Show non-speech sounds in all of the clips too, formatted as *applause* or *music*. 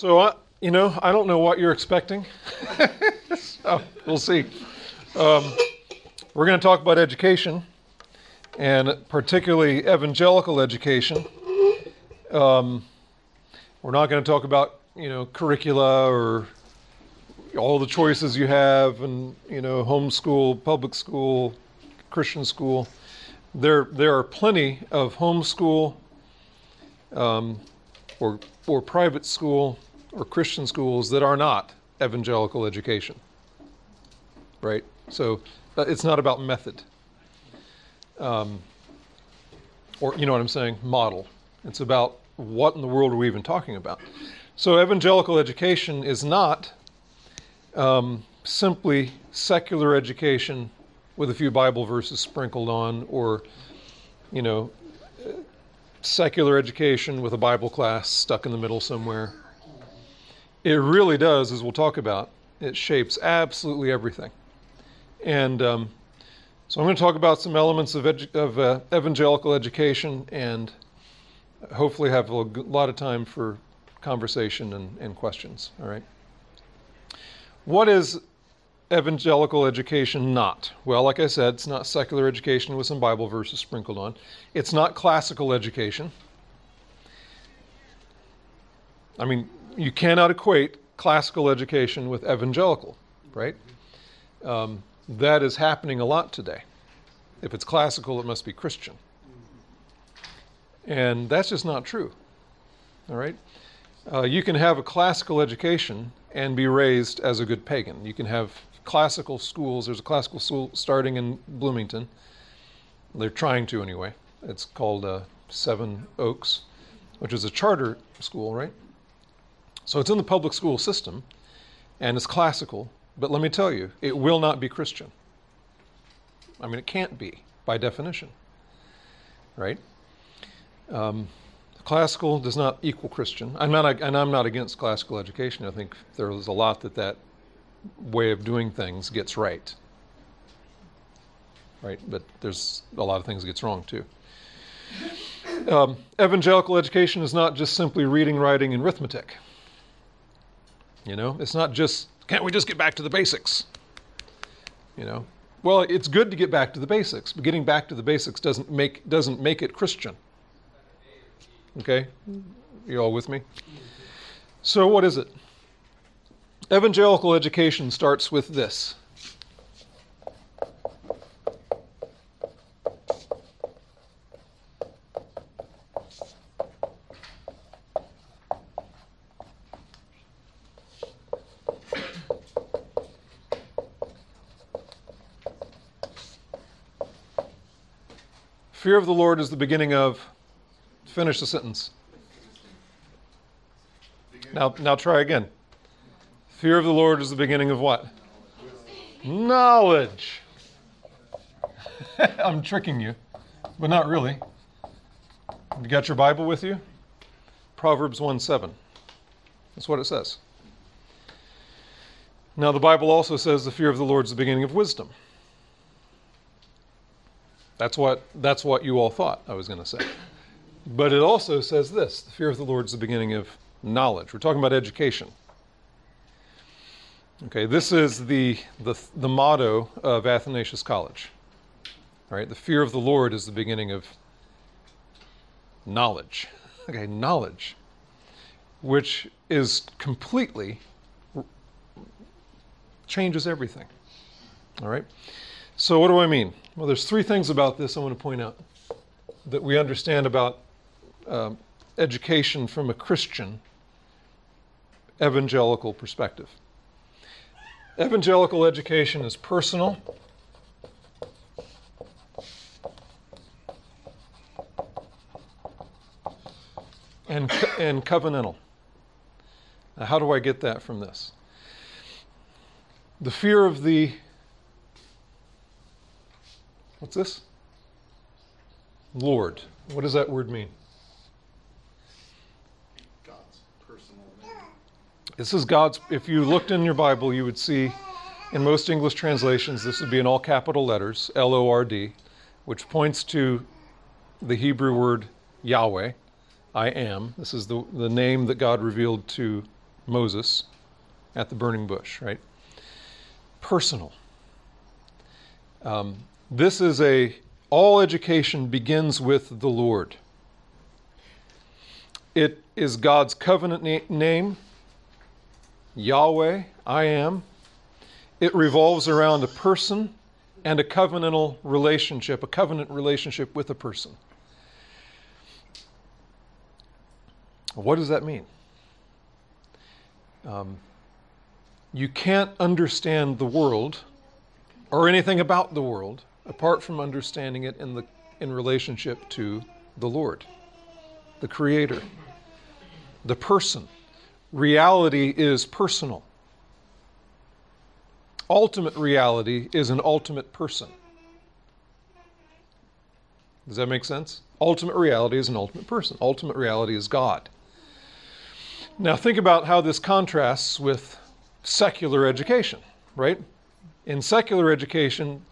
So, I, you know, I don't know what you're expecting. *laughs* so we'll see. Um, we're going to talk about education, and particularly evangelical education. Um, we're not going to talk about, you know, curricula or all the choices you have, and you know, homeschool, public school, Christian school. There, there are plenty of homeschool um, or or private school or Christian schools that are not evangelical education. Right? So uh, it's not about method. Um, or, you know what I'm saying? Model. It's about what in the world are we even talking about? So evangelical education is not um, simply secular education with a few Bible verses sprinkled on, or, you know, secular education with a Bible class stuck in the middle somewhere. It really does, as we'll talk about, it shapes absolutely everything. And um, so I'm going to talk about some elements of, edu- of uh, evangelical education and hopefully have a lot of time for conversation and, and questions. All right. What is evangelical education not? Well, like I said, it's not secular education with some Bible verses sprinkled on. It's not classical education. I mean, you cannot equate classical education with evangelical, right? Um, that is happening a lot today. If it's classical, it must be Christian. And that's just not true. All right? Uh, you can have a classical education and be raised as a good pagan. You can have classical schools. There's a classical school starting in Bloomington. They're trying to anyway. It's called uh, Seven Oaks, which is a charter school, right? So it's in the public school system and it's classical, but let me tell you, it will not be Christian. I mean, it can't be by definition, right? Um, classical does not equal Christian. I'm not, and I'm not against classical education. I think there is a lot that that way of doing things gets right. Right? But there's a lot of things that gets wrong too. Um, evangelical education is not just simply reading, writing, and arithmetic. You know, it's not just, can't we just get back to the basics? You know, well, it's good to get back to the basics, but getting back to the basics doesn't make, doesn't make it Christian. Okay? You all with me? So, what is it? Evangelical education starts with this. Fear of the Lord is the beginning of. Finish the sentence. Now, now try again. Fear of the Lord is the beginning of what? Knowledge. *laughs* I'm tricking you, but not really. You got your Bible with you? Proverbs 1 7. That's what it says. Now, the Bible also says the fear of the Lord is the beginning of wisdom. That's what, that's what you all thought I was going to say. But it also says this the fear of the Lord is the beginning of knowledge. We're talking about education. Okay, this is the, the, the motto of Athanasius College. Right? The fear of the Lord is the beginning of knowledge. Okay, knowledge, which is completely changes everything. All right? So, what do I mean? Well, there's three things about this I want to point out that we understand about um, education from a Christian evangelical perspective. Evangelical education is personal. And, and covenantal. Now, how do I get that from this? The fear of the. What's this? Lord. What does that word mean? God's personal name. This is God's, if you looked in your Bible, you would see in most English translations, this would be in all capital letters, L O R D, which points to the Hebrew word Yahweh, I am. This is the, the name that God revealed to Moses at the burning bush, right? Personal. Um, this is a, all education begins with the Lord. It is God's covenant na- name, Yahweh, I am. It revolves around a person and a covenantal relationship, a covenant relationship with a person. What does that mean? Um, you can't understand the world or anything about the world apart from understanding it in the in relationship to the Lord, the Creator, the person. Reality is personal. Ultimate reality is an ultimate person. Does that make sense? Ultimate reality is an ultimate person. Ultimate reality is God. Now, think about how this contrasts with secular education, right? In secular education,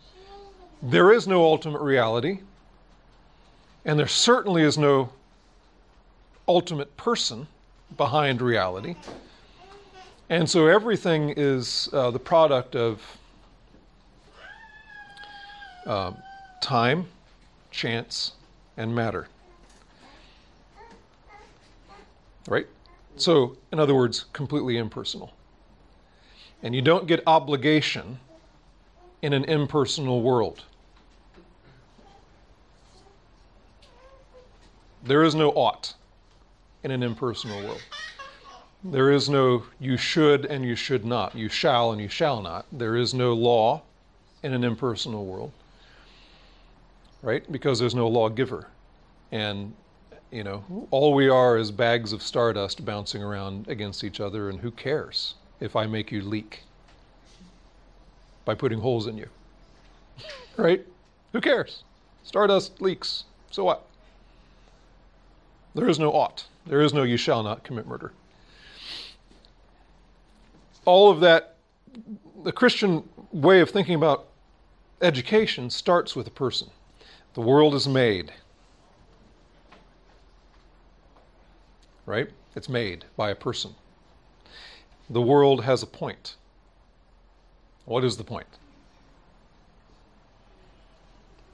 there is no ultimate reality, and there certainly is no ultimate person behind reality. And so everything is uh, the product of uh, time, chance, and matter. Right? So, in other words, completely impersonal. And you don't get obligation in an impersonal world. There is no ought in an impersonal world. There is no you should and you should not, you shall and you shall not. There is no law in an impersonal world, right? Because there's no lawgiver. And, you know, all we are is bags of stardust bouncing around against each other, and who cares if I make you leak by putting holes in you? right? Who cares? Stardust leaks. So what? There is no ought. There is no you shall not commit murder all of that, the Christian way of thinking about education starts with a person. The world is made. Right? It's made by a person. The world has a point. What is the point?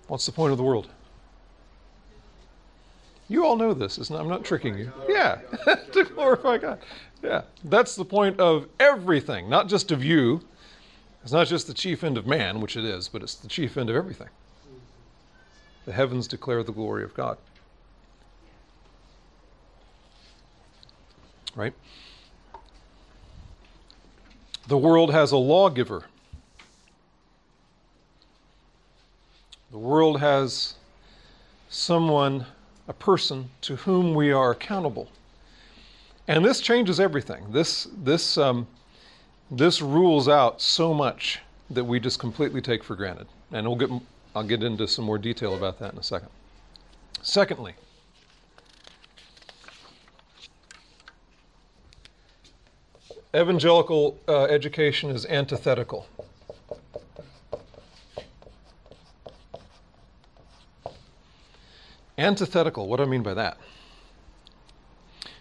What's the point of the world? You all know this, isn't? I'm not tricking you. Yeah, *laughs* to glorify God. Yeah, that's the point of everything, not just of you. It's not just the chief end of man, which it is, but it's the chief end of everything. The heavens declare the glory of God. Right? The world has a lawgiver. The world has someone a person to whom we are accountable. And this changes everything. This, this, um, this rules out so much that we just completely take for granted. And we'll get, I'll get into some more detail about that in a second. Secondly, evangelical uh, education is antithetical. Antithetical, what do I mean by that?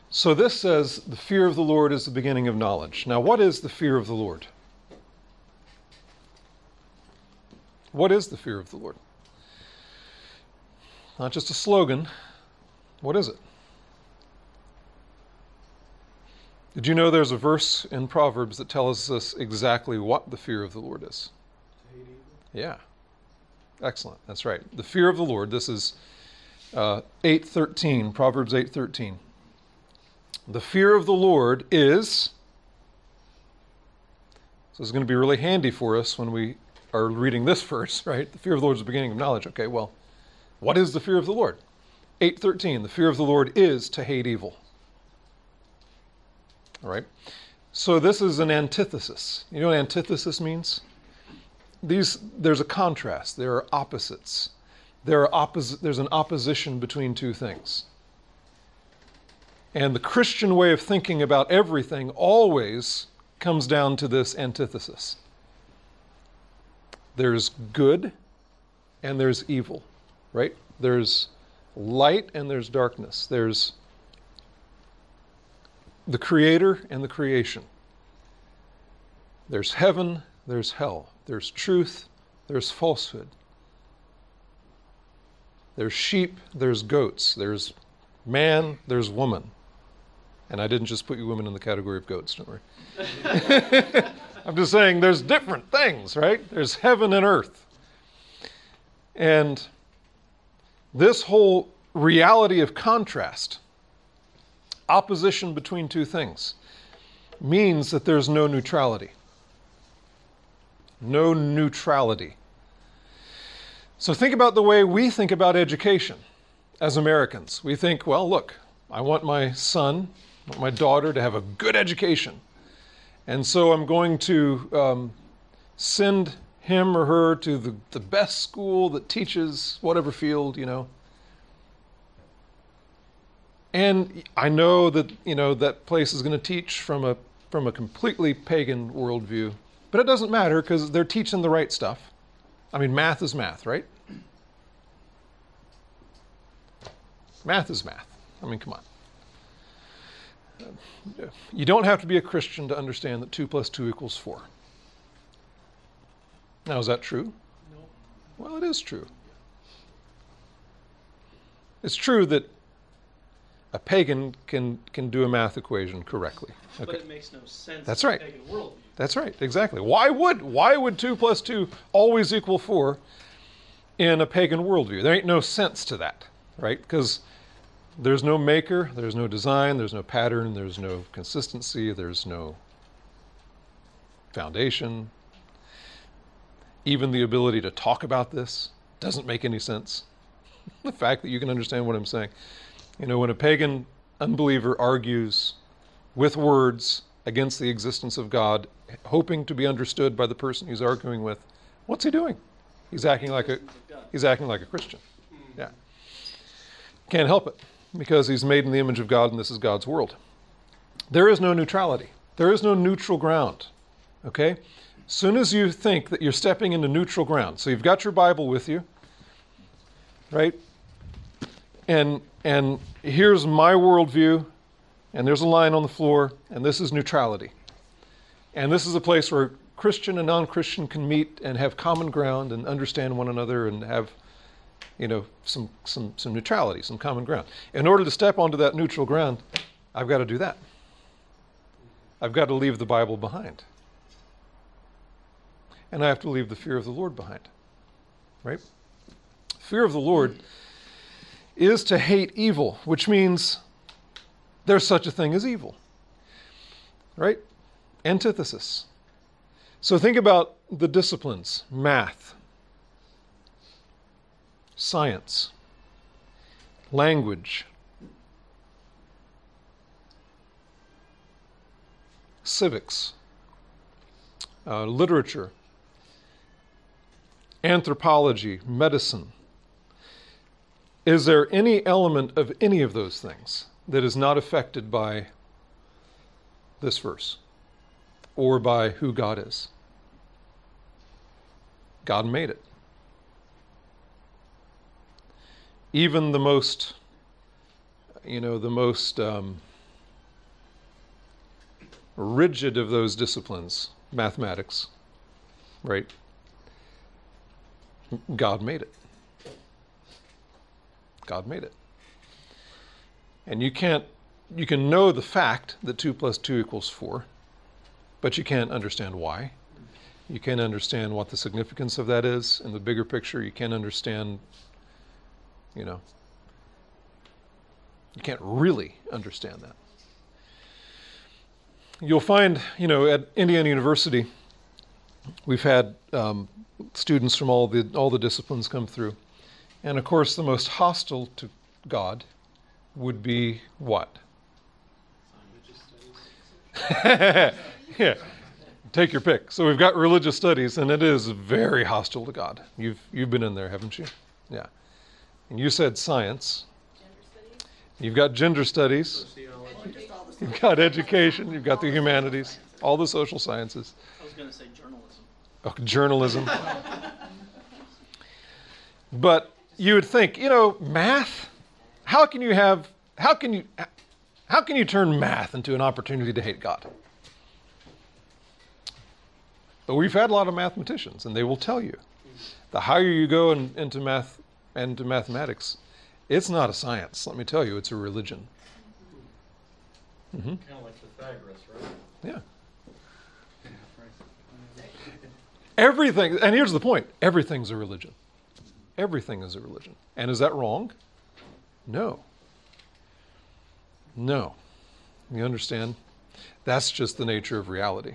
So this says the fear of the Lord is the beginning of knowledge. Now, what is the fear of the Lord? What is the fear of the Lord? Not just a slogan. What is it? Did you know there's a verse in Proverbs that tells us exactly what the fear of the Lord is? Yeah. Excellent. That's right. The fear of the Lord. This is uh, 8.13, Proverbs 8.13. The fear of the Lord is, so this is going to be really handy for us when we are reading this *laughs* verse, right? The fear of the Lord is the beginning of knowledge. Okay, well, what is the fear of the Lord? 8.13, the fear of the Lord is to hate evil. All right? So this is an antithesis. You know what antithesis means? These, there's a contrast. There are opposites there oppos- there's an opposition between two things. And the Christian way of thinking about everything always comes down to this antithesis there's good and there's evil, right? There's light and there's darkness. There's the creator and the creation. There's heaven, there's hell. There's truth, there's falsehood. There's sheep, there's goats. There's man, there's woman. And I didn't just put you women in the category of goats, don't worry. *laughs* I'm just saying there's different things, right? There's heaven and earth. And this whole reality of contrast, opposition between two things, means that there's no neutrality. No neutrality. So think about the way we think about education as Americans. We think, well, look, I want my son, want my daughter to have a good education. And so I'm going to um, send him or her to the, the best school that teaches whatever field, you know. And I know that, you know, that place is going to teach from a, from a completely pagan worldview. But it doesn't matter because they're teaching the right stuff. I mean, math is math, right? Math is math. I mean, come on. You don't have to be a Christian to understand that 2 plus 2 equals 4. Now, is that true? No. Well, it is true. It's true that a pagan can, can do a math equation correctly. But it makes no sense. That's in right. the Pagan worldview. That's right, exactly. Why would why would two plus two always equal four in a pagan worldview? There ain't no sense to that, right? Because there's no maker, there's no design, there's no pattern, there's no consistency, there's no foundation. Even the ability to talk about this doesn't make any sense. *laughs* the fact that you can understand what I'm saying. You know, when a pagan unbeliever argues with words against the existence of God, hoping to be understood by the person he's arguing with, what's he doing? He's acting like a he's acting like a Christian. Yeah. Can't help it because he's made in the image of God and this is God's world. There is no neutrality. There is no neutral ground. Okay? Soon as you think that you're stepping into neutral ground, so you've got your Bible with you, right? And and here's my worldview, and there's a line on the floor, and this is neutrality. And this is a place where Christian and non-Christian can meet and have common ground and understand one another and have, you know, some some some neutrality, some common ground. In order to step onto that neutral ground, I've got to do that. I've got to leave the Bible behind. And I have to leave the fear of the Lord behind. Right? Fear of the Lord is to hate evil, which means there's such a thing as evil. Right? Antithesis. So think about the disciplines math, science, language, civics, uh, literature, anthropology, medicine. Is there any element of any of those things that is not affected by this verse or by who God is? God made it. Even the most, you know, the most um, rigid of those disciplines, mathematics, right? God made it. God made it. And you can't, you can know the fact that 2 plus 2 equals 4, but you can't understand why. You can't understand what the significance of that is in the bigger picture. You can't understand, you know, you can't really understand that. You'll find, you know, at Indiana University, we've had um, students from all the all the disciplines come through, and of course, the most hostile to God would be what? *laughs* yeah, take your pick. So we've got religious studies, and it is very hostile to God. You've you've been in there, haven't you? Yeah. And you said science. You've got gender studies. You've got education. You've got the humanities, all the social sciences. I was going to say journalism. Oh, journalism. but you would think, you know, math. How can you have? How can you? How can you turn math into an opportunity to hate God? But we've had a lot of mathematicians, and they will tell you the higher you go in, into math and into mathematics, it's not a science. Let me tell you, it's a religion. Mm-hmm. Kind of like Pythagoras, right? Yeah. Everything, and here's the point everything's a religion. Everything is a religion. And is that wrong? No. No. You understand? That's just the nature of reality.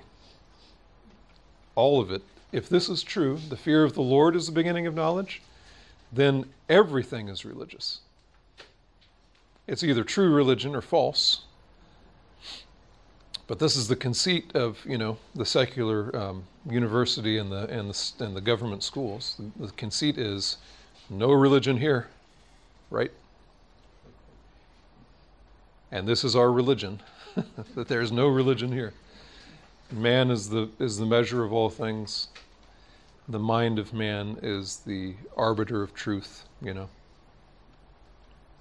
All of it. If this is true, the fear of the Lord is the beginning of knowledge, then everything is religious. It's either true religion or false. But this is the conceit of you know the secular um, university and the and the and the government schools. The, the conceit is no religion here, right? And this is our religion, *laughs* that there is no religion here. Man is the is the measure of all things. The mind of man is the arbiter of truth. You know.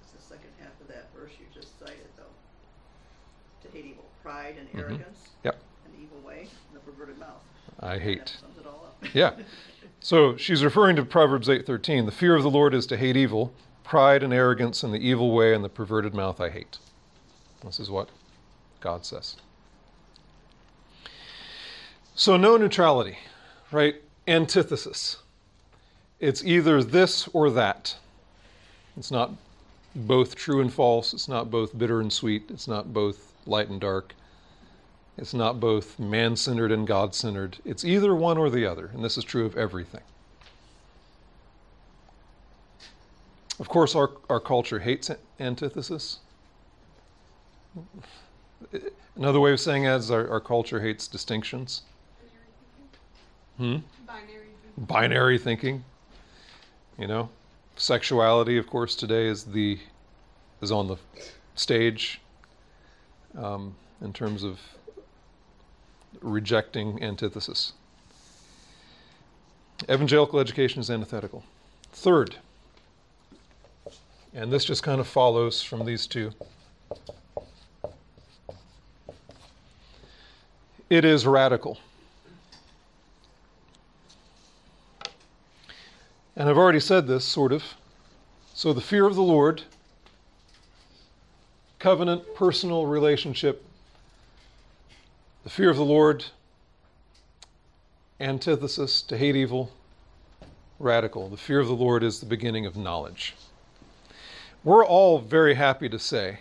It's the second half of that verse you just cited, though. To hate evil, pride and mm-hmm. arrogance, Yep. an evil way, and a perverted mouth. I That hate. sums it all up. Yeah. *laughs* So she's referring to Proverbs 8:13. The fear of the Lord is to hate evil, pride and arrogance and the evil way and the perverted mouth I hate. This is what God says. So no neutrality, right? Antithesis. It's either this or that. It's not both true and false. It's not both bitter and sweet. It's not both light and dark. It's not both man centered and God centered. It's either one or the other, and this is true of everything. Of course, our, our culture hates antithesis. Another way of saying that is our, our culture hates distinctions. Hmm? Binary thinking. Binary thinking. You know, sexuality, of course, today is the is on the stage um, in terms of rejecting antithesis. Evangelical education is antithetical. Third, and this just kind of follows from these two. It is radical. And I've already said this, sort of. So the fear of the Lord, covenant, personal relationship, the fear of the Lord, antithesis to hate evil, radical. The fear of the Lord is the beginning of knowledge. We're all very happy to say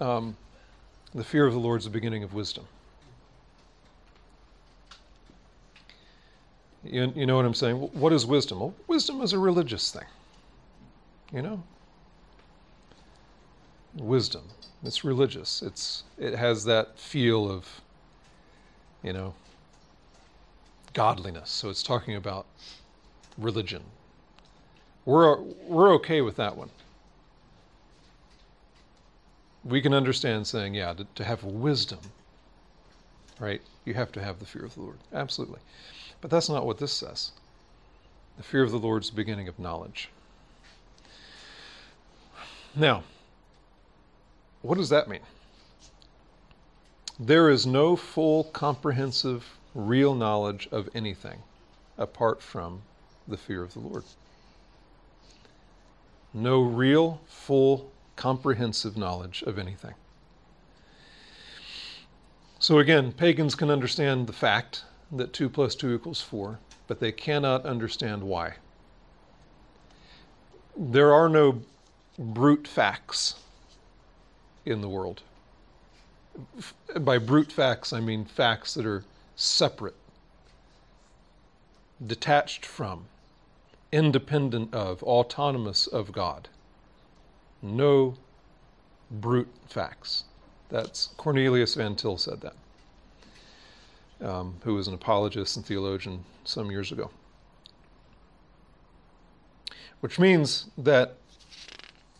um, the fear of the Lord is the beginning of wisdom. You, you know what I'm saying? What is wisdom? Well, wisdom is a religious thing. You know? Wisdom. It's religious. It's it has that feel of, you know, godliness. So it's talking about religion. We're we're okay with that one. We can understand saying, yeah, to, to have wisdom, right? You have to have the fear of the Lord. Absolutely. But that's not what this says. The fear of the Lord is the beginning of knowledge. Now, what does that mean? There is no full, comprehensive, real knowledge of anything apart from the fear of the Lord. No real, full, comprehensive knowledge of anything. So again, pagans can understand the fact that 2 plus 2 equals 4, but they cannot understand why. There are no brute facts in the world. By brute facts, I mean facts that are separate, detached from, independent of, autonomous of God. No brute facts. That's Cornelius Van Til said that um, who was an apologist and theologian some years ago. Which means that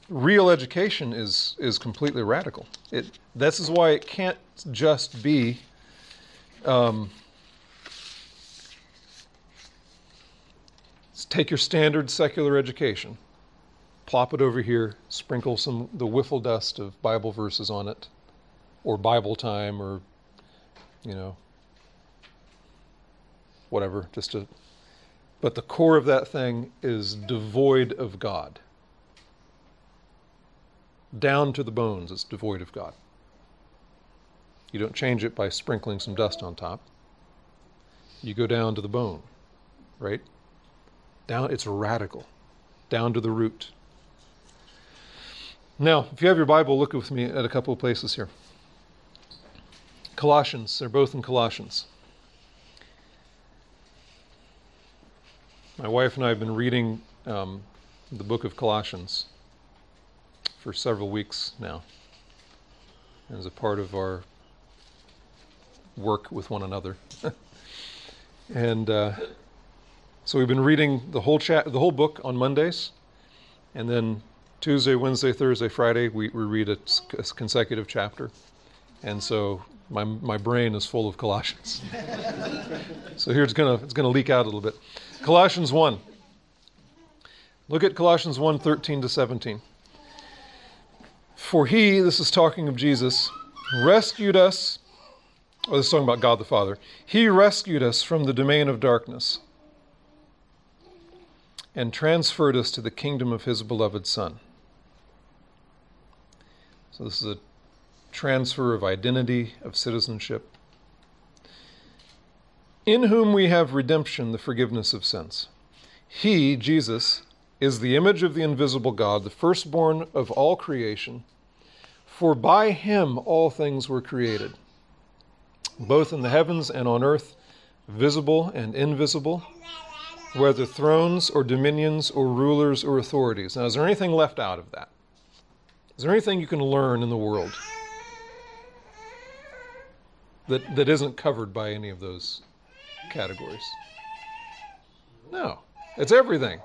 real education is is completely radical. It this is why it can't just be. Um, take your standard secular education, plop it over here, sprinkle some the wiffle dust of Bible verses on it, or Bible time or, you know, whatever, just to. But the core of that thing is devoid of God. Down to the bones, it's devoid of God. You don't change it by sprinkling some dust on top. You go down to the bone, right? Down, it's radical, down to the root. Now, if you have your Bible, look with me at a couple of places here. Colossians, they're both in Colossians. My wife and I have been reading um, the book of Colossians for several weeks now as a part of our work with one another. *laughs* and uh, so we've been reading the whole chat, the whole book on Mondays, and then Tuesday, Wednesday, Thursday, Friday we, we read a, a consecutive chapter. And so my, my brain is full of Colossians. *laughs* so here it's gonna it's gonna leak out a little bit. Colossians 1. Look at Colossians 1, 13 to 17. For he, this is talking of Jesus, rescued us. Oh, this is talking about God the Father. He rescued us from the domain of darkness and transferred us to the kingdom of his beloved Son. So this is a transfer of identity, of citizenship, in whom we have redemption, the forgiveness of sins. He, Jesus, is the image of the invisible God, the firstborn of all creation. For by him all things were created, both in the heavens and on earth, visible and invisible, whether thrones or dominions or rulers or authorities. Now, is there anything left out of that? Is there anything you can learn in the world that, that isn't covered by any of those categories? No, it's everything.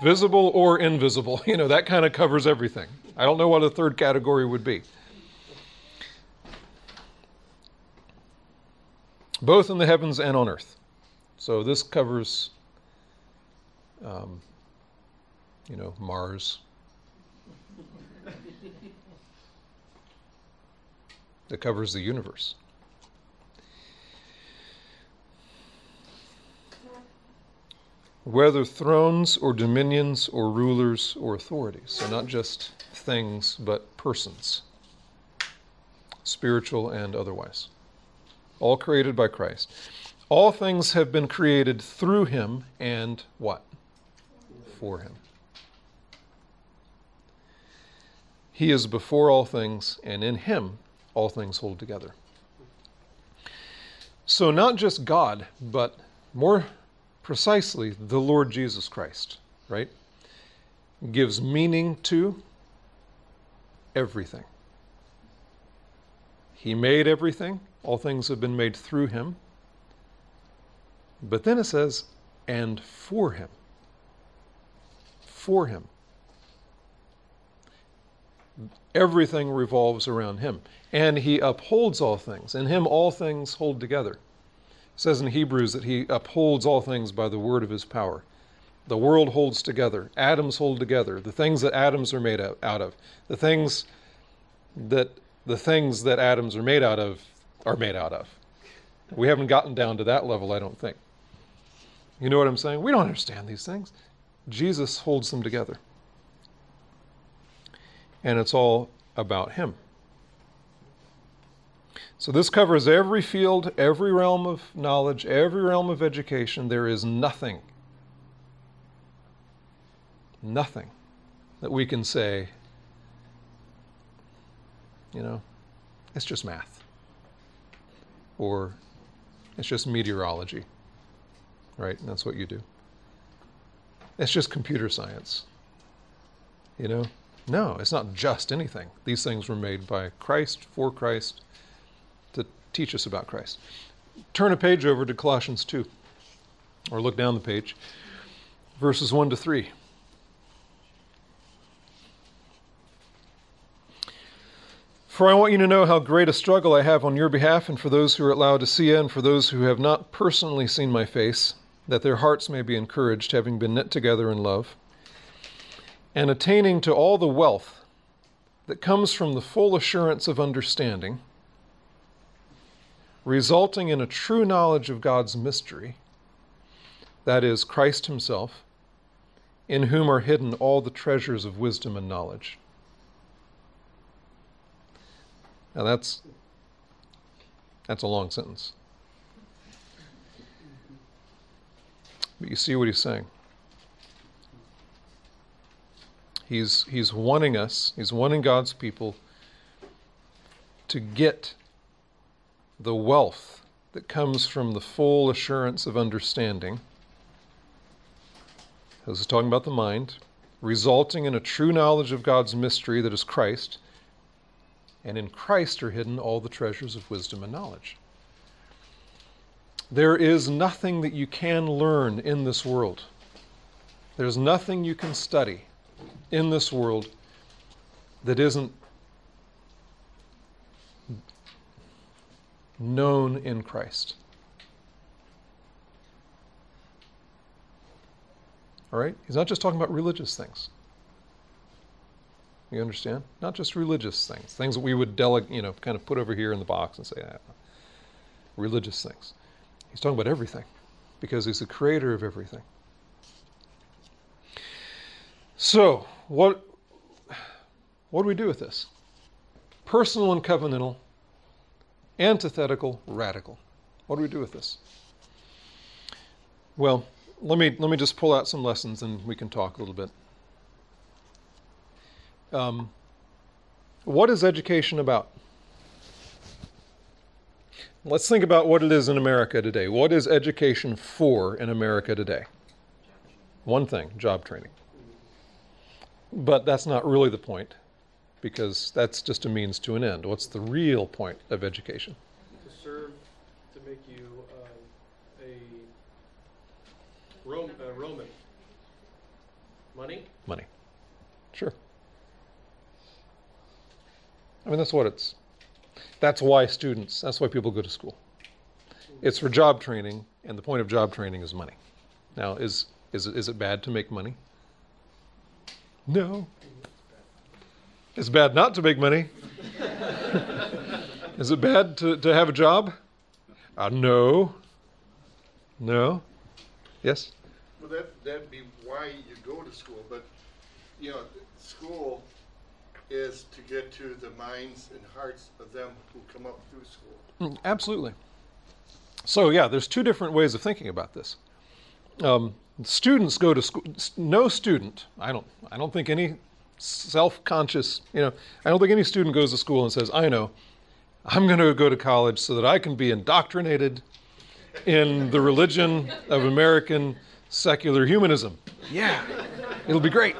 Visible or invisible. *laughs* You know, that kind of covers everything. I don't know what a third category would be. Both in the heavens and on earth. So this covers, um, you know, Mars. That covers the universe. Whether thrones or dominions or rulers or authorities. So, not just things, but persons, spiritual and otherwise. All created by Christ. All things have been created through him and what? For him. He is before all things, and in him all things hold together. So, not just God, but more precisely the Lord Jesus Christ, right? Gives meaning to everything. He made everything, all things have been made through him. But then it says, and for him. For him. Everything revolves around him. And he upholds all things. In him, all things hold together says in Hebrews that he upholds all things by the word of his power. The world holds together, atoms hold together, the things that atoms are made out of, the things that the things that atoms are made out of are made out of. We haven't gotten down to that level, I don't think. You know what I'm saying? We don't understand these things. Jesus holds them together. And it's all about him. So this covers every field, every realm of knowledge, every realm of education. There is nothing, nothing that we can say, you know, it's just math. Or it's just meteorology. Right? And that's what you do. It's just computer science. You know? No, it's not just anything. These things were made by Christ, for Christ, teach us about Christ. Turn a page over to Colossians 2, or look down the page, verses 1 to 3. For I want you to know how great a struggle I have on your behalf, and for those who are at Laodicea, and for those who have not personally seen my face, that their hearts may be encouraged, having been knit together in love, and attaining to all the wealth that comes from the full assurance of understanding, resulting in a true knowledge of God's mystery, that is, Christ Himself, in whom are hidden all the treasures of wisdom and knowledge. Now that's that's a long sentence. But you see what he's saying. He's he's wanting us, he's wanting God's people to get the wealth that comes from the full assurance of understanding. This is talking about the mind, resulting in a true knowledge of God's mystery that is Christ, and in Christ are hidden all the treasures of wisdom and knowledge. There is nothing that you can learn in this world. There's nothing you can study in this world that isn't known in Christ. All right? He's not just talking about religious things. You understand? Not just religious things, things that we would delegate, you know, kind of put over here in the box and say, ah, religious things. He's talking about everything because he's the creator of everything. So, what what do we do with this? Personal and covenantal, antithetical, radical. What do we do with this? Well, let me let me just pull out some lessons and we can talk a little bit. Um, what is education about? Let's think about what it is in America today. What is education for in America today? One thing job training. But that's not really the point, because that's just a means to an end. What's the real point of education? To serve, to make you um, a Rom- a Roman. Money? Money. Sure. I mean, that's what it's. That's why students, that's why people go to school. It's for job training, and the point of job training is money. Now, is, is, it, is it bad to make money? No. It's bad not to make money. is it bad to, to have a job? Uh, no. No. Yes? Well, that, that'd be why you go to school, but, you know, school is to get to the minds and hearts of them who come up through school. Mm, Absolutely. So yeah, there's two different ways of thinking about this. Um, students go to school. No student, I don't, I don't think any self-conscious, you know, I don't think any student goes to school and says, "I know, I'm going to go to college so that I can be indoctrinated in the religion of American secular humanism." Yeah, it'll be great.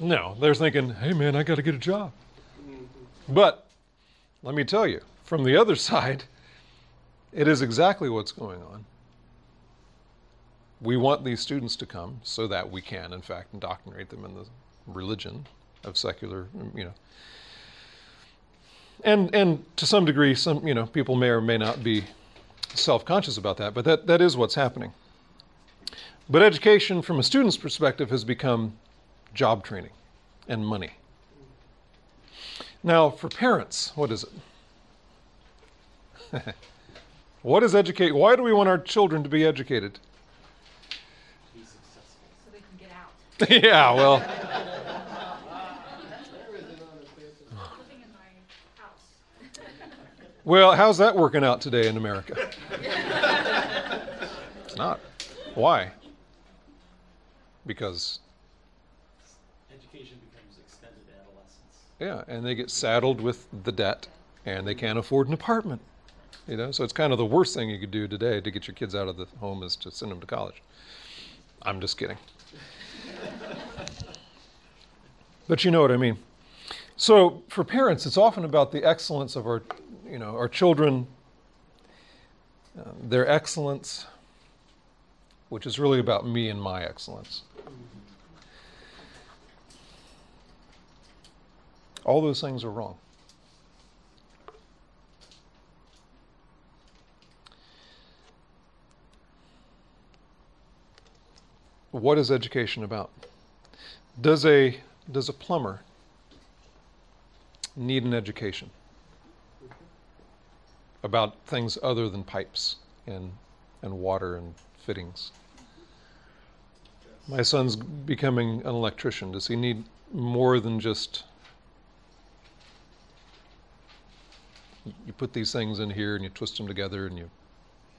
No, they're thinking, "Hey, man, I got to get a job." But let me tell you, from the other *laughs* side, it is exactly what's going on. We want these students to come so that we can, in fact, indoctrinate them in the religion of secular, mm, you know. And and to some degree, some you know people may or may not be self-conscious about that, but that, that is what's happening. But education, from a student's perspective, has become job training and money. Now, for parents, what is it? *laughs* what is educate? Why do we want our children to be educated? so they can get out. *laughs* yeah, well, Living in my house. well, how's that working out today in America? it's not. Why? Because Education becomes extended adolescence. yeah, and they get saddled with the debt, and they can't afford an apartment. You know, so it's kind of the worst thing you could do today to get your kids out of the home is to send them to college. I'm just kidding. *laughs* but you know what I mean. So for parents, it's often about the excellence of our, you know, our children, uh, their excellence, which is really about me and my excellence. All those things are wrong. What is education about? Does a does a plumber need an education about things other than pipes and, and water and fittings. My son's becoming an electrician. Does he need more than just you put these things in here and you twist them together and you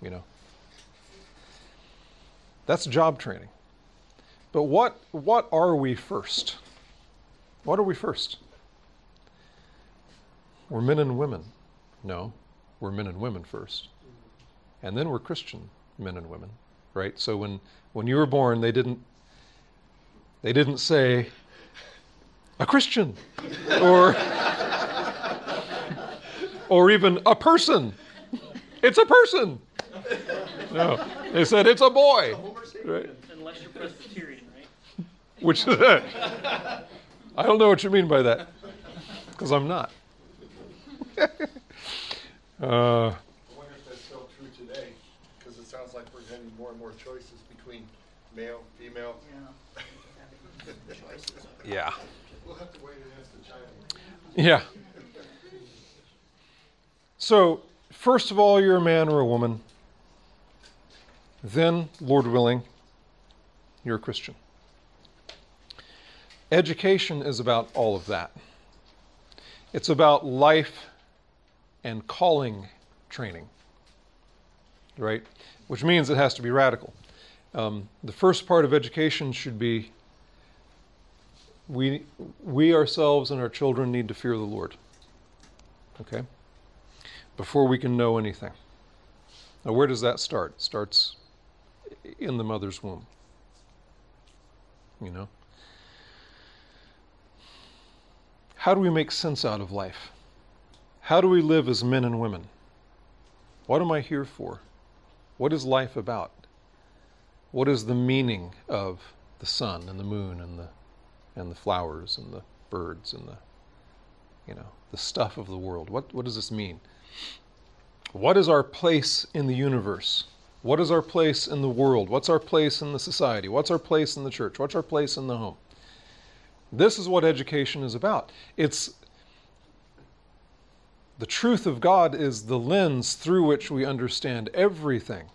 you know that's job training but what what are we first what are we first we're men and women no we're men and women first and then we're christian men and women right so when when you were born they didn't they didn't say a christian or or even a person. It's a person. No, they said it's a boy. Right? Unless you're Presbyterian, right? Which *laughs* I don't know what you mean by that, because I'm not. *laughs* uh, I wonder if that's still true today, because it sounds like we're having more and more choices between male, female. Yeah. *laughs* Yeah. We'll have to wait and ask the child. Yeah. So, first of all, you're a man or a woman. Then, Lord willing, you're a Christian. Education is about all of that. It's about life and calling training, right? Which means it has to be radical. Um, the first part of education should be we, we ourselves and our children need to fear the Lord. Okay? Before we can know anything. Now, where does that start? It starts in the mother's womb. You know? How do we make sense out of life? How do we live as men and women? What am I here for? What is life about? What is the meaning of the sun and the moon and the and the flowers and the birds and the you know the stuff of the world what what does this mean what is our place in the universe what is our place in the world what's our place in the society what's our place in the church what's our place in the home this is what education is about it's the truth of god is the lens through which we understand everything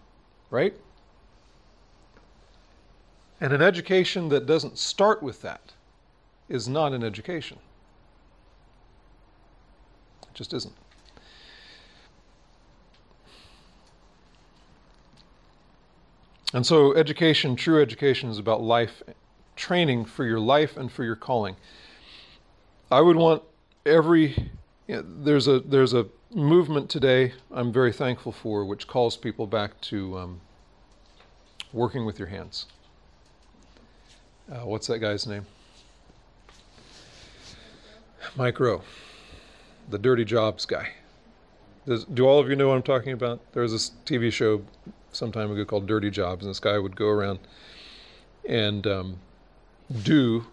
right and an education that doesn't start with that is not an education. It just isn't. And so, education, true education, is about life training for your life and for your calling. I would want every you know, there's a there's a movement today I'm very thankful for, which calls people back to um, working with your hands. Uh, what's that guy's name? Mike Rowe, the Dirty Jobs guy. Does, do all of you know what I'm talking about? There was this TV show some time ago called Dirty Jobs, and this guy would go around and um, do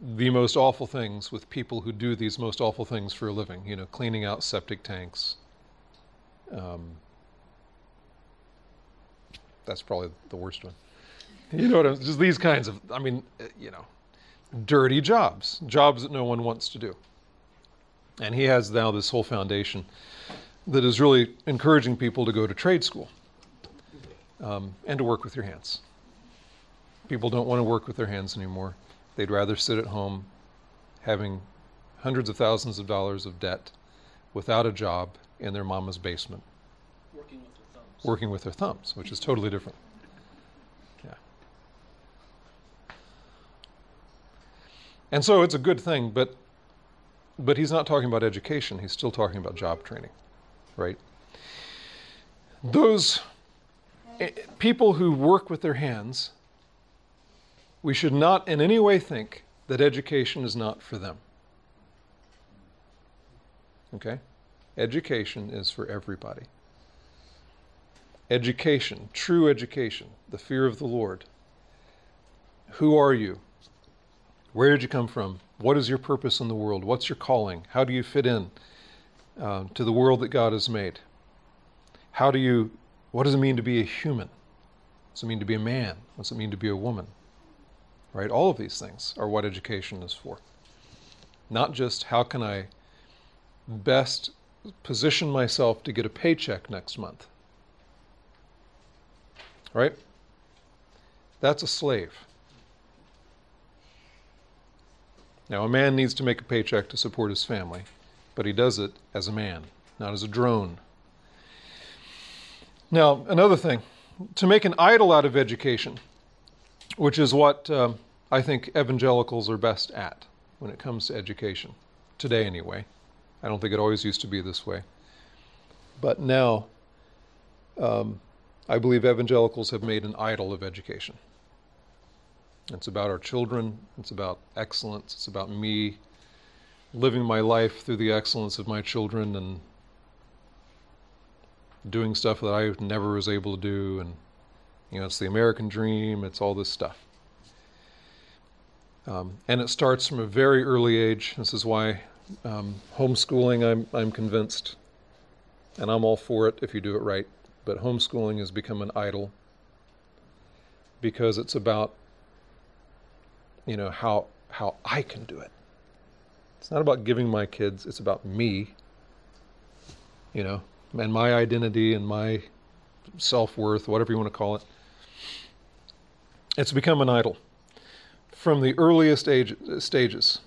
the most awful things with people who do these most awful things for a living. You know, cleaning out septic tanks. Um, that's probably the worst one. You know what I'm just these kinds of I mean, uh, you know, dirty jobs, jobs that no one wants to do. And he has now this whole foundation that is really encouraging people to go to trade school um, and to work with your hands. People don't want to work with their hands anymore. They'd rather sit at home having hundreds of thousands of dollars of debt without a job in their mama's basement, Working with their thumbs. working with their thumbs, which is totally different. Yeah. And so it's a good thing, but but he's not talking about education, he's still talking about job training, right? Those eh, people who work with their hands, we should not in any way think that education is not for them. Okay? Education is for everybody. Education, true education, the fear of the Lord. Who are you? Where did you come from? What is your purpose in the world? What's your calling? How do you fit in uh, to the world that God has made? How do you, what does it mean to be a human? What does it mean to be a man? What does it mean to be a woman? Right? All of these things are what education is for. not just how can I best position myself to get a paycheck next month. Right? That's a slave. Now, a man needs to make a paycheck to support his family, but he does it as a man, not as a drone. Now, another thing to make an idol out of education, which is what um, I think evangelicals are best at when it comes to education, today anyway. I don't think it always used to be this way. But now, um, I believe evangelicals have made an idol of education. It's about our children, it's about excellence, it's about me living my life through the excellence of my children and doing stuff that I never was able to do. And, you know, it's the American dream, it's all this stuff. Um, and it starts from a very early age. This is why um, homeschooling, I'm, I'm convinced, and I'm all for it if you do it right, but homeschooling has become an idol because it's about, you know, how, how I can do it. It's not about giving my kids, it's about me, you know, and my identity and my self worth, whatever you want to call it. It's become an idol from the earliest age, stages.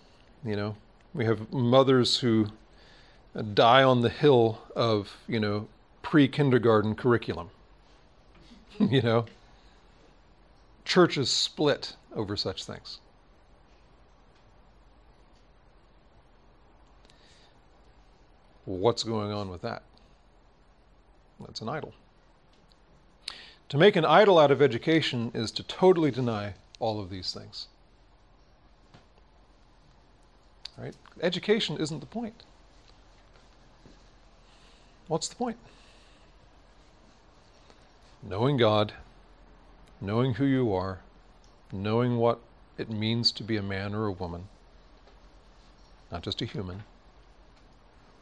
You know, we have mothers who die on the hill of, you know, pre kindergarten curriculum. *laughs* you know, churches split over such things. What's going on with that? That's an idol. To make an idol out of education is to totally deny all of these things. Right? Education isn't the point. What's the point? Knowing God, knowing who you are, knowing what it means to be a man or a woman, not just a human,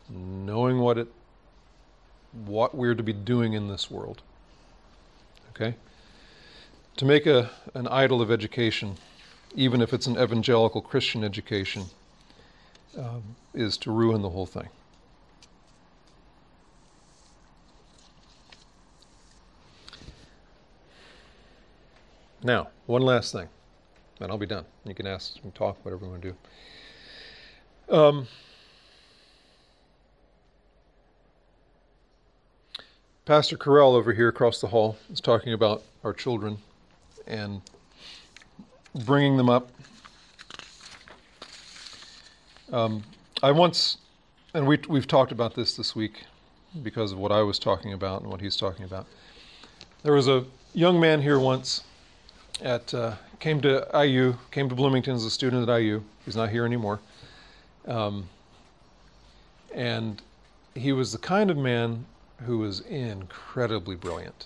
knowing what it what we're to be doing in this world. Okay? To make a, an idol of education, even if it's an evangelical Christian education, um, is to ruin the whole thing. Now, one last thing, and I'll be done. You can ask talk, whatever you want to do. Um, Pastor Carell over here across the hall is talking about our children and bringing them up. Um, I once, and we, we've talked about this this week because of what I was talking about and what he's talking about. There was a young man here once at uh, came to IU, came to Bloomington as a student at IU. He's not here anymore. Um, and he was the kind of man who was incredibly brilliant.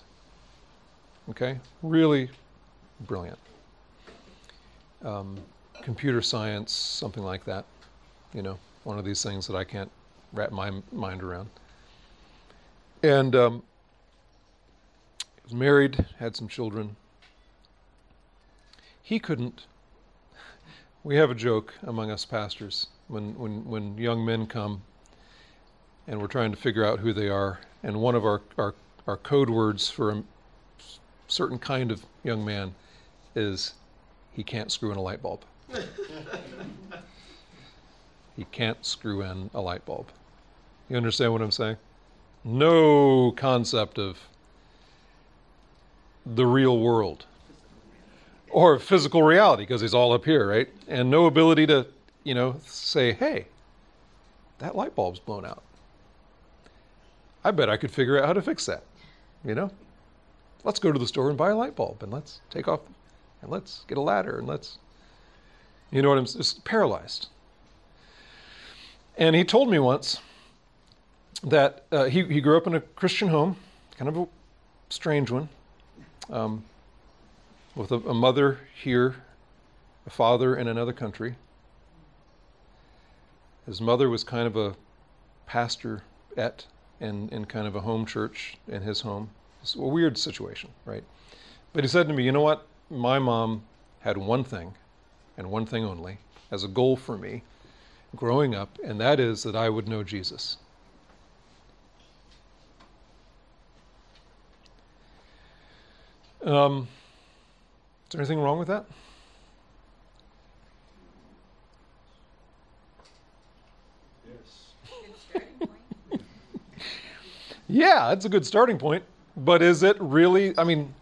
Okay? Really brilliant. Um, computer science, something like that. You know, one of these things that I can't wrap my mind around. And um, was married, had some children. He couldn't. We have a joke among us pastors when, when, when young men come and we're trying to figure out who they are. And one of our, our, our code words for a certain kind of young man is he can't screw in a light bulb. *laughs* he can't screw in a light bulb. You understand what I'm saying? No concept of the real world or physical reality because he's all up here, right? And no ability to, you know, say, hey, that light bulb's blown out. I bet I could figure out how to fix that. You know? Let's go to the store and buy a light bulb and let's take off and let's get a ladder and let's you know what I'm just paralyzed. And he told me once that uh, he, he grew up in a Christian home, kind of a strange one, um, with a, a mother here, a father in another country. His mother was kind of a pastor at in, in kind of a home church in his home. It's a weird situation, right? But he said to me, You know what? My mom had one thing, and one thing only, as a goal for me, growing up, and that is that I would know Jesus. Um, is there anything wrong with that? Yes. Good starting point. Yeah, that's a good starting point. But is it really? I mean,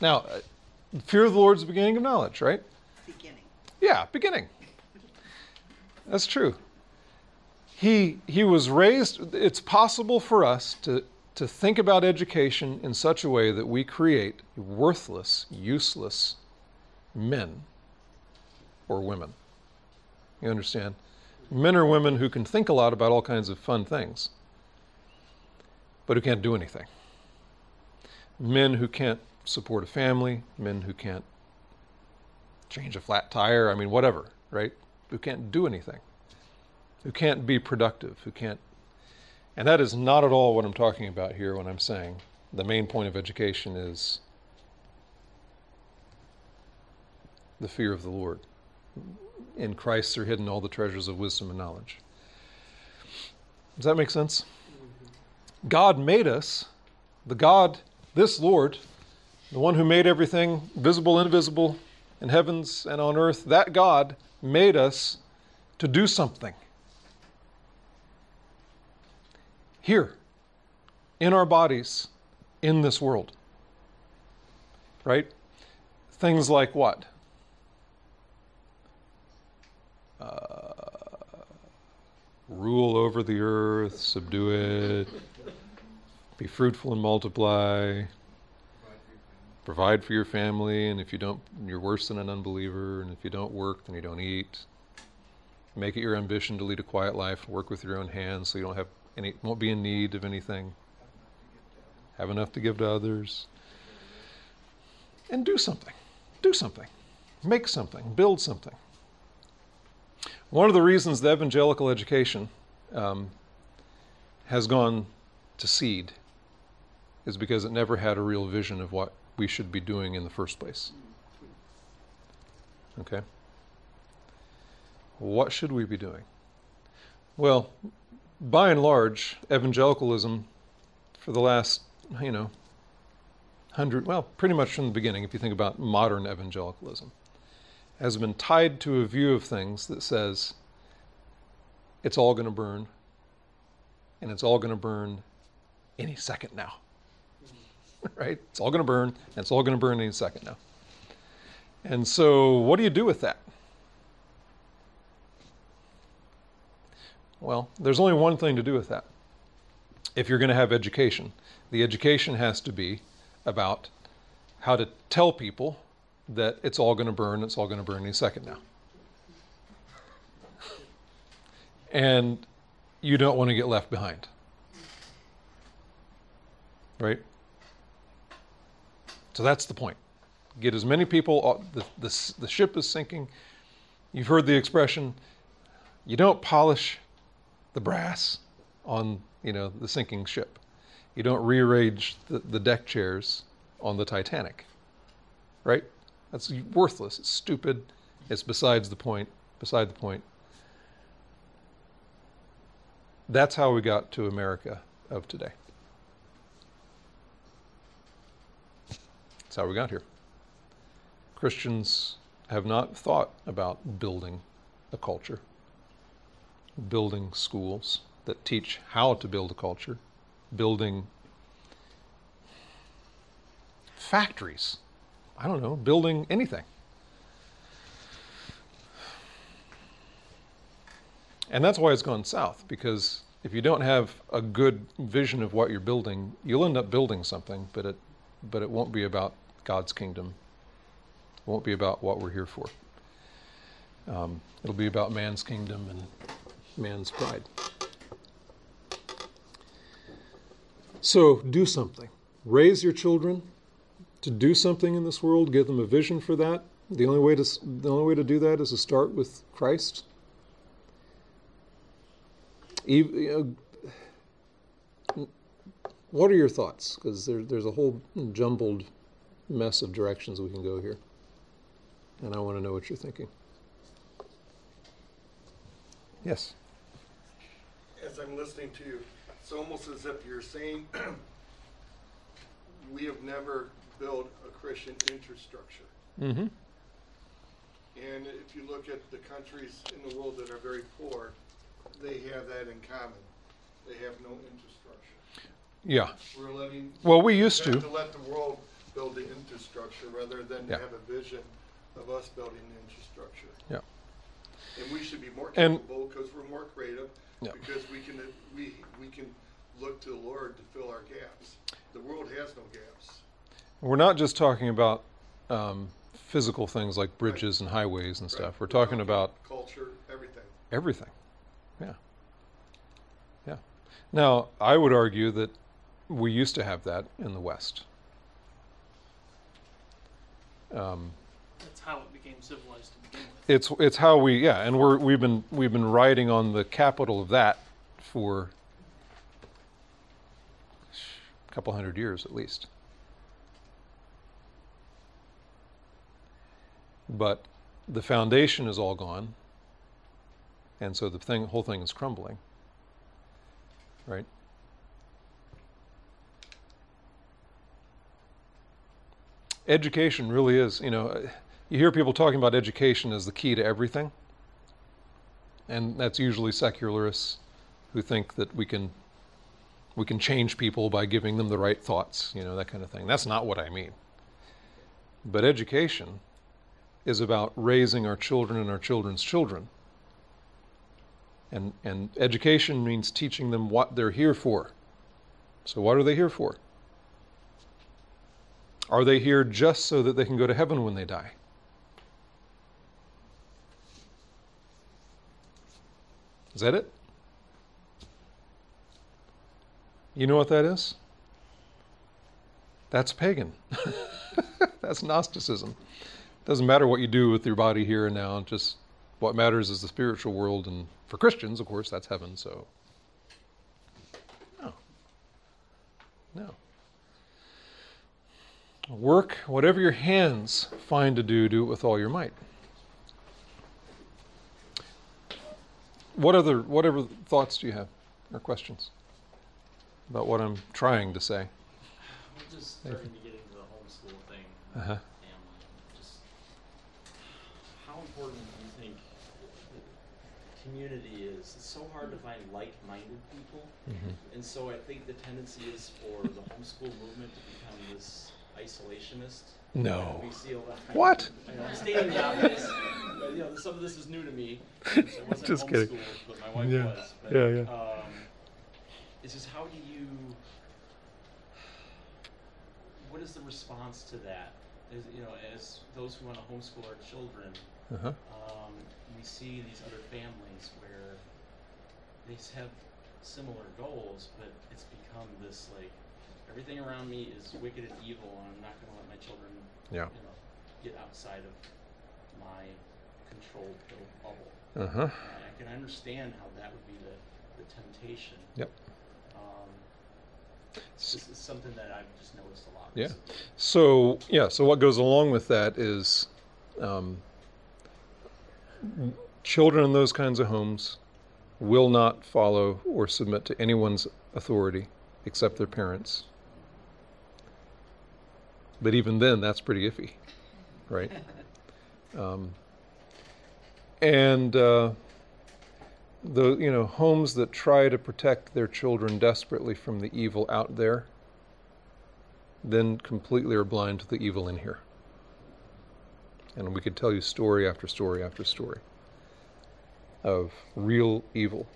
now, fear of the Lord is the beginning of knowledge, right? Beginning. Yeah, beginning. That's true. He he was raised. It's possible for us to to think about education in such a way that we create worthless, useless men or women. You understand? Men or women who can think a lot about all kinds of fun things, but who can't do anything. Men who can't support a family, men who can't change a flat tire, I mean, whatever, right? Who can't do anything, who can't be productive, who can't. And that is not at all what I'm talking about here when I'm saying the main point of education is the fear of the Lord. In Christ are hidden all the treasures of wisdom and knowledge. Does that make sense? God made us, the God, this Lord, the one who made everything visible, invisible, in heavens and on earth, that God made us to do something. Here, in our bodies, in this world. Right? Things like what? Uh, rule over the earth, subdue it, be fruitful and multiply, provide for your family, and if you don't, you're worse than an unbeliever, and if you don't work, then you don't eat. Make it your ambition to lead a quiet life, work with your own hands so you don't have any, won't be in need of anything. Have enough to give to others. And do something. Do something. Make something. Build something. One of the reasons the evangelical education um, has gone to seed is because it never had a real vision of what we should be doing in the first place. Okay? What should we be doing? Well, by and large, evangelicalism for the last, you know, hundred, well, pretty much from the beginning, if you think about modern evangelicalism, has been tied to a view of things that says it's all going to burn, and it's all going to burn any second now. *laughs* right? It's all going to burn, and it's all going to burn any second now. And so, what do you do with that? Well, there's only one thing to do with that. If you're going to have education, the education has to be about how to tell people that it's all going to burn, it's all going to burn any second now. And you don't want to get left behind. Right? So that's the point. Get as many people, the, the, the ship is sinking. You've heard the expression, you don't polish the brass on you know the sinking ship. You don't rearrange the, the deck chairs on the Titanic. Right? That's worthless. It's stupid. It's besides the point. Beside the point. That's how we got to America of today. That's how we got here. Christians have not thought about building a culture building schools that teach how to build a culture, building factories. I don't know, building anything. And that's why it's gone south, because if you don't have a good vision of what you're building, you'll end up building something, but it, but it won't be about God's kingdom. It won't be about what we're here for. Um, it'll be about man's kingdom and man's pride. So do something. Raise your children to do something in this world. Give them a vision for that. The only way to the only way to do that is to start with Christ. Even, you know, what are your thoughts? Because there, there's a whole jumbled mess of directions we can go here, and I want to know what you're thinking. Yes. as I'm listening to you, it's almost as if you're saying, *clears throat* we have never built a Christian infrastructure. Mm-hmm. And if you look at the countries in the world that are very poor, they have that in common. They have no infrastructure. Yeah. We're letting. Well, we used to. To let the world build the infrastructure rather than Yeah. have a vision of us building the infrastructure. Yeah. And we should be more And- capable because we're more creative, Yeah. because we can, we, we can look to the Lord to fill our gaps. The world has no gaps. We're not just talking about um, physical things like bridges and highways and stuff. We're talking about Culture, everything. everything. Yeah. Yeah. Now, I would argue that we used to have that in the West. Um, That's how it became civilized to begin with. it's it's how we yeah, and we're we've been we've been riding on the capital of that for a couple hundred years at least. But the foundation is all gone, and so the thing whole thing is crumbling. Right. Education really is, you know, you hear people talking about education as the key to everything. And that's usually secularists who think that we can we can change people by giving them the right thoughts, you know, that kind of thing. That's not what I mean. But education is about raising our children and our children's children. And and education means teaching them what they're here for. So what are they here for? Are they here just so that they can go to heaven when they die? Is that it? You know what that is? That's pagan. *laughs* That's Gnosticism. It Doesn't matter what you do with your body here and now, just what matters is the spiritual world. And for Christians, of course, that's heaven. So, no. No. Work, whatever your hands find to do, do it with all your might. What other whatever thoughts do you have or questions about what I'm trying to say? We're just starting to get into the homeschool thing, Uh-huh. just how important do you think community is? It's so hard to find like-minded people, and so I think the tendency is for the homeschool movement to become this isolationist. No. We see a lot. What? I know, I'm stating the obvious, but you know, some of this is new to me. since *laughs* I wasn't Just kidding. But my wife Yeah. was. But, Yeah, yeah. Um, it's just how do you? What is the response to that? As, you know, as those who want to homeschool our children, Uh-huh. um, we see these other families where they have similar goals, but it's become this like everything around me is wicked and evil, and I'm not going to let my children, Yeah. you know, get outside of my controlled little bubble. Uh-huh. And I can understand how that would be the, the temptation. Yep. Um, this is something that I've just noticed a lot. Yeah. So yeah, so what goes along with that is um, children in those kinds of homes will not follow or submit to anyone's authority except their parents. But even then, that's pretty iffy, right? *laughs* Um, and uh, the you know homes that try to protect their children desperately from the evil out there then completely are blind to the evil in here. And we could tell you story after story after story of real evil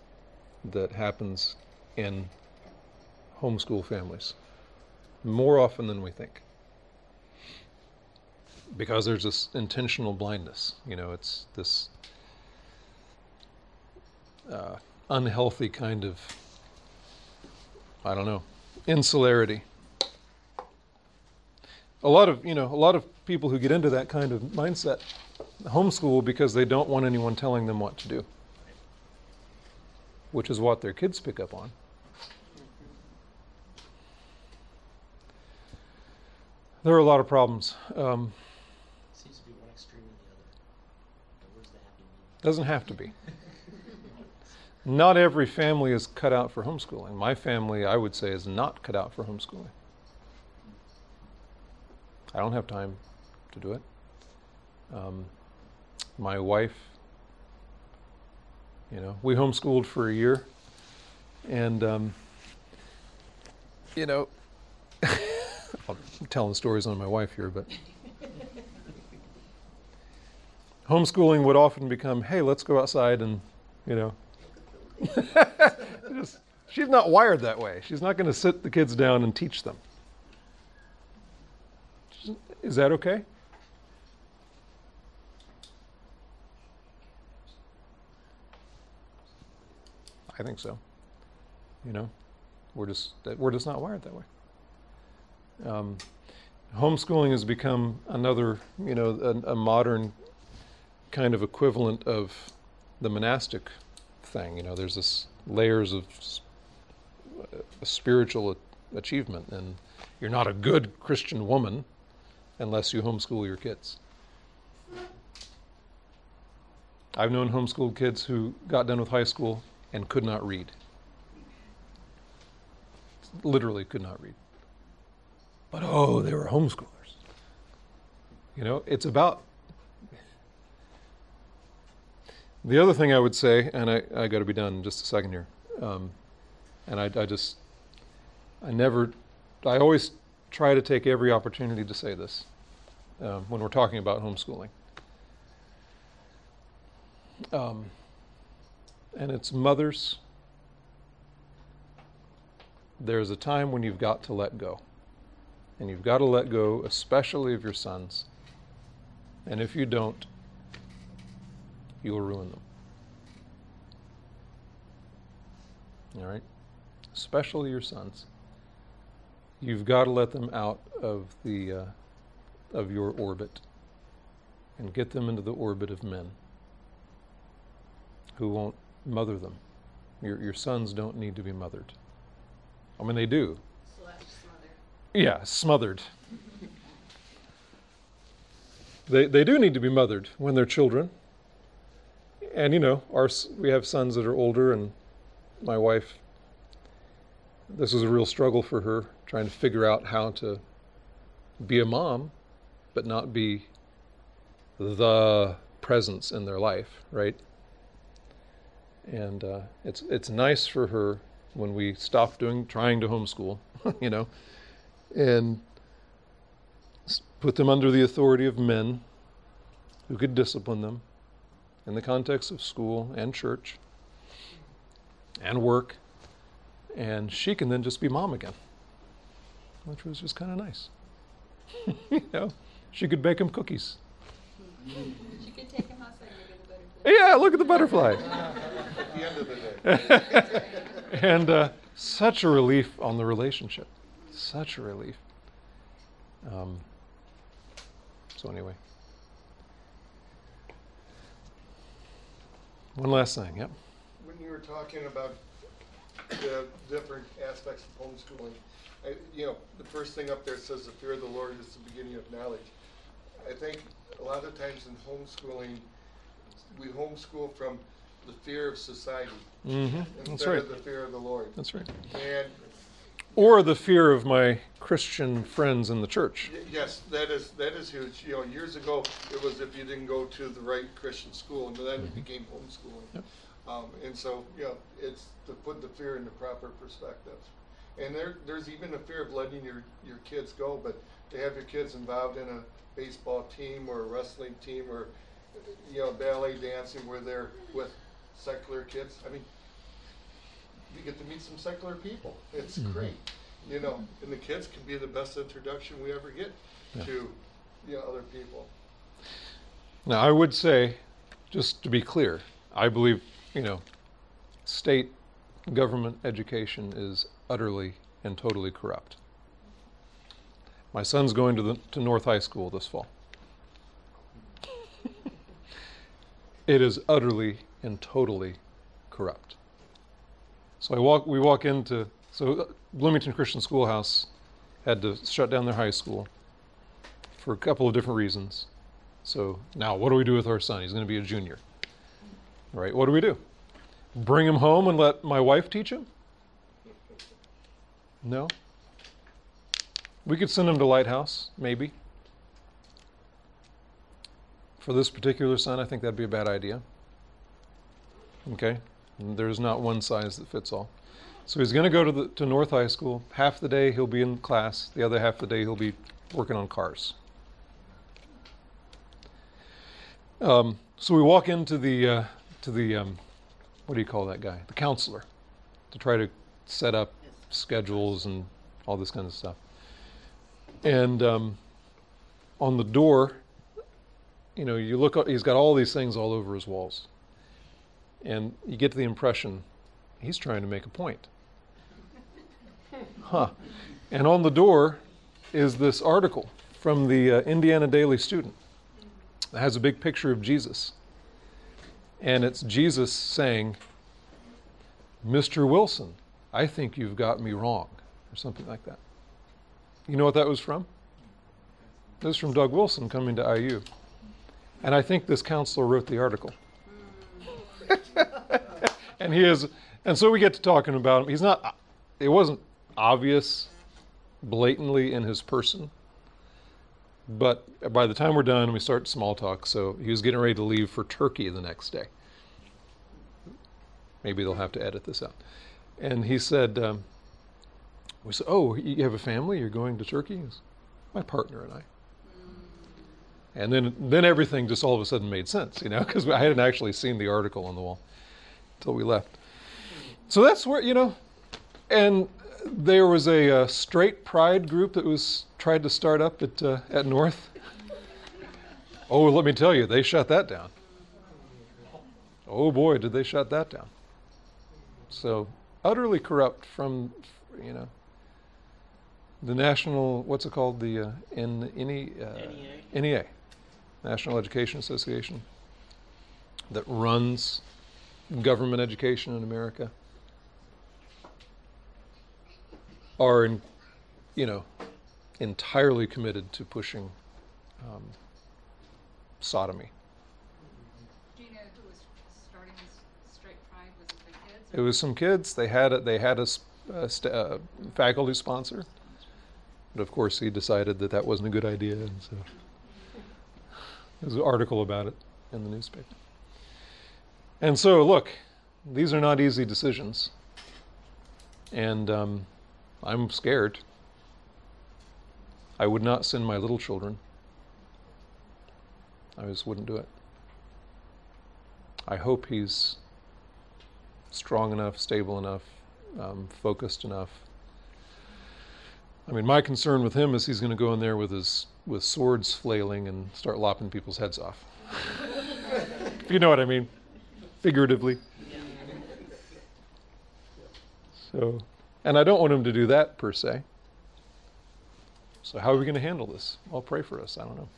that happens in homeschool families more often than we think. Because there's this intentional blindness. You know, it's this uh, unhealthy kind of, I don't know, insularity a lot of you know a lot of people who get into that kind of mindset homeschool because they don't want anyone telling them what to do which is what their kids pick up on there are a lot of problems um, Seems to be one extreme or the other. But where's the happy medium? Doesn't have to be not every family is cut out for homeschooling. My family, I would say, is not cut out for homeschooling. I don't have time to do it. Um, my wife, you know, we homeschooled for a year, and um, you know, *laughs* I'm telling stories on my wife here, but homeschooling would often become, "Hey, let's go outside and," you know, *laughs* just, she's not wired that way. She's not going to sit the kids down and teach them. Is that okay? I think so. You know, we're just we're just not wired that way. Um, homeschooling has become another, you know, a, a modern kind of equivalent of the monastic thing. You know, there's this layers of a spiritual achievement, and you're not a good Christian woman unless you homeschool your kids. I've known homeschooled kids who got done with high school and could not read. Literally could not read. But oh, they were homeschoolers. You know, it's about. The other thing I would say, and I, I got to be done in just a second here, um, and I, I just, I never, I always try to take every opportunity to say this um, when we're talking about homeschooling. Um, and it's mothers. There's a time when you've got to let go. And you've got to let go, especially of your sons. And if you don't, you will ruin them. All right? Especially your sons. You've got to let them out of the uh, of your orbit and get them into the orbit of men who won't mother them. Your your sons don't need to be mothered. I mean they do. Yeah, smothered. *laughs* they they do need to be mothered when they're children. And you know, our we have sons that are older and my wife this was a real struggle for her trying to figure out how to be a mom but not be the presence in their life, right? And uh, it's it's nice for her when we stop doing trying to homeschool, *laughs* you know, and put them under the authority of men who could discipline them in the context of school and church and work, and she can then just be mom again, which was just kind of nice. *laughs* you know, she could bake them cookies. She could take him outside and look at the butterfly. Yeah, look at the butterfly. *laughs* At the end of the day. *laughs* and uh, such a relief on the relationship. Such a relief. Um, so, anyway. One last thing, yep. When you were talking about the different aspects of homeschooling, I, you know, the first thing up there says the fear of the Lord is the beginning of knowledge. I think a lot of times in homeschooling, we homeschool from the fear of society hmm That's instead right. of the fear of the Lord. That's right. And Or the fear of my Christian friends in the church. y- yes, that is that is huge. You know, years ago it was if you didn't go to the right Christian school, and then it became homeschooling. Yep. Um, and so, you know, it's to put the fear into proper perspective. And there, there's even a fear of letting your, your kids go, but to have your kids involved in a baseball team or a wrestling team or, you know, ballet dancing where they're with secular kids, I mean, you get to meet some secular people. It's Mhm. great, you know, and the kids can be the best introduction we ever get Yeah. to, you know, other people. Now, I would say, just to be clear, I believe, you know, state government education is utterly and totally corrupt. My son's going to the to North High School this fall. *laughs* it is utterly and totally corrupt. So I walk we walk into so Bloomington Christian Schoolhouse had to shut down their high school for a couple of different reasons. So now, what do we do with our son? He's going to be a junior. Right? What do we do? bring him home and let my wife teach him? No. We could send him to Lighthouse, maybe. For this particular son, I think that'd be a bad idea. Okay? There's not one size that fits all. So he's going to go to the to North High School. Half the day he'll be in class. The other half the day he'll be working on cars. Um, so we walk into the uh, to the um, what do you call that guy? The counselor, to try to set up schedules and all this kind of stuff. And um, on the door, you know, you look. He's got all these things all over his walls, and you get the impression he's trying to make a point. Huh. And on the door is this article from the uh, Indiana Daily Student. that has a big picture of Jesus. And it's Jesus saying, Mr. Wilson, I think you've got me wrong, or something like that. You know what that was from? This was from Doug Wilson coming to IU. And I think this counselor wrote the article. *laughs* and he is, and so we get to talking about him. He's not, it wasn't obvious blatantly in his person. But by the time we're done, we start small talk. So he was getting ready to leave for Turkey the next day. Maybe they'll have to edit this out. And he said, um, "We said, oh, you have a family? You're going to Turkey?" Goes, My partner and I. And then, then everything just all of a sudden made sense, you know, because I hadn't actually seen the article on the wall until we left. So that's where you know, and there was a, uh straight pride group that was tried to start up at uh, at North. Oh, let me tell you, they shut that down. Oh boy, did they shut that down. So utterly corrupt from, you know, the national what's it called the uh, N, NE, uh, NEA? NEA, National Education Association, that runs government education in America, are, in, you know, entirely committed to pushing um, sodomy. Do you know who was starting this straight pride? Was it the kids? It was some kids. They had a, they had a, a st- uh, faculty sponsor, but of course he decided that that wasn't a good idea, and so there's an article about it in the newspaper. And so, look, these are not easy decisions, and um, I'm scared. I would not send my little children. I just wouldn't do it. I hope he's strong enough, stable enough, um, focused enough. I mean, my concern with him is he's going to go in there with his with swords flailing and start lopping people's heads off. *laughs* if you know what I mean, figuratively. So, and I don't want him to do that per se. So, how are we going to handle this? I'll pray for us. I don't know.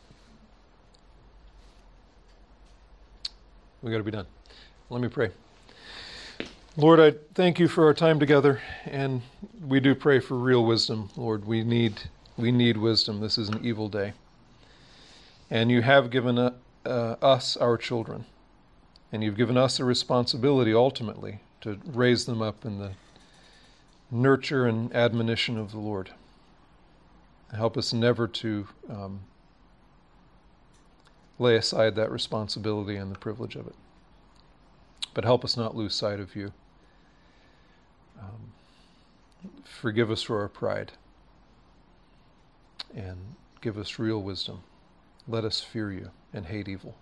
We got to be done. Let me pray. Lord, I thank you for our time together, and we do pray for real wisdom. Lord, we need we need wisdom. This is an evil day, and you have given uh, uh, us our children, and you've given us a responsibility ultimately to raise them up in the nurture and admonition of the Lord. Help us never to um, lay aside that responsibility and the privilege of it. But help us not lose sight of you. Um, forgive us for our pride and give us real wisdom. Let us fear you and hate evil.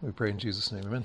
We pray in Jesus' name. Amen.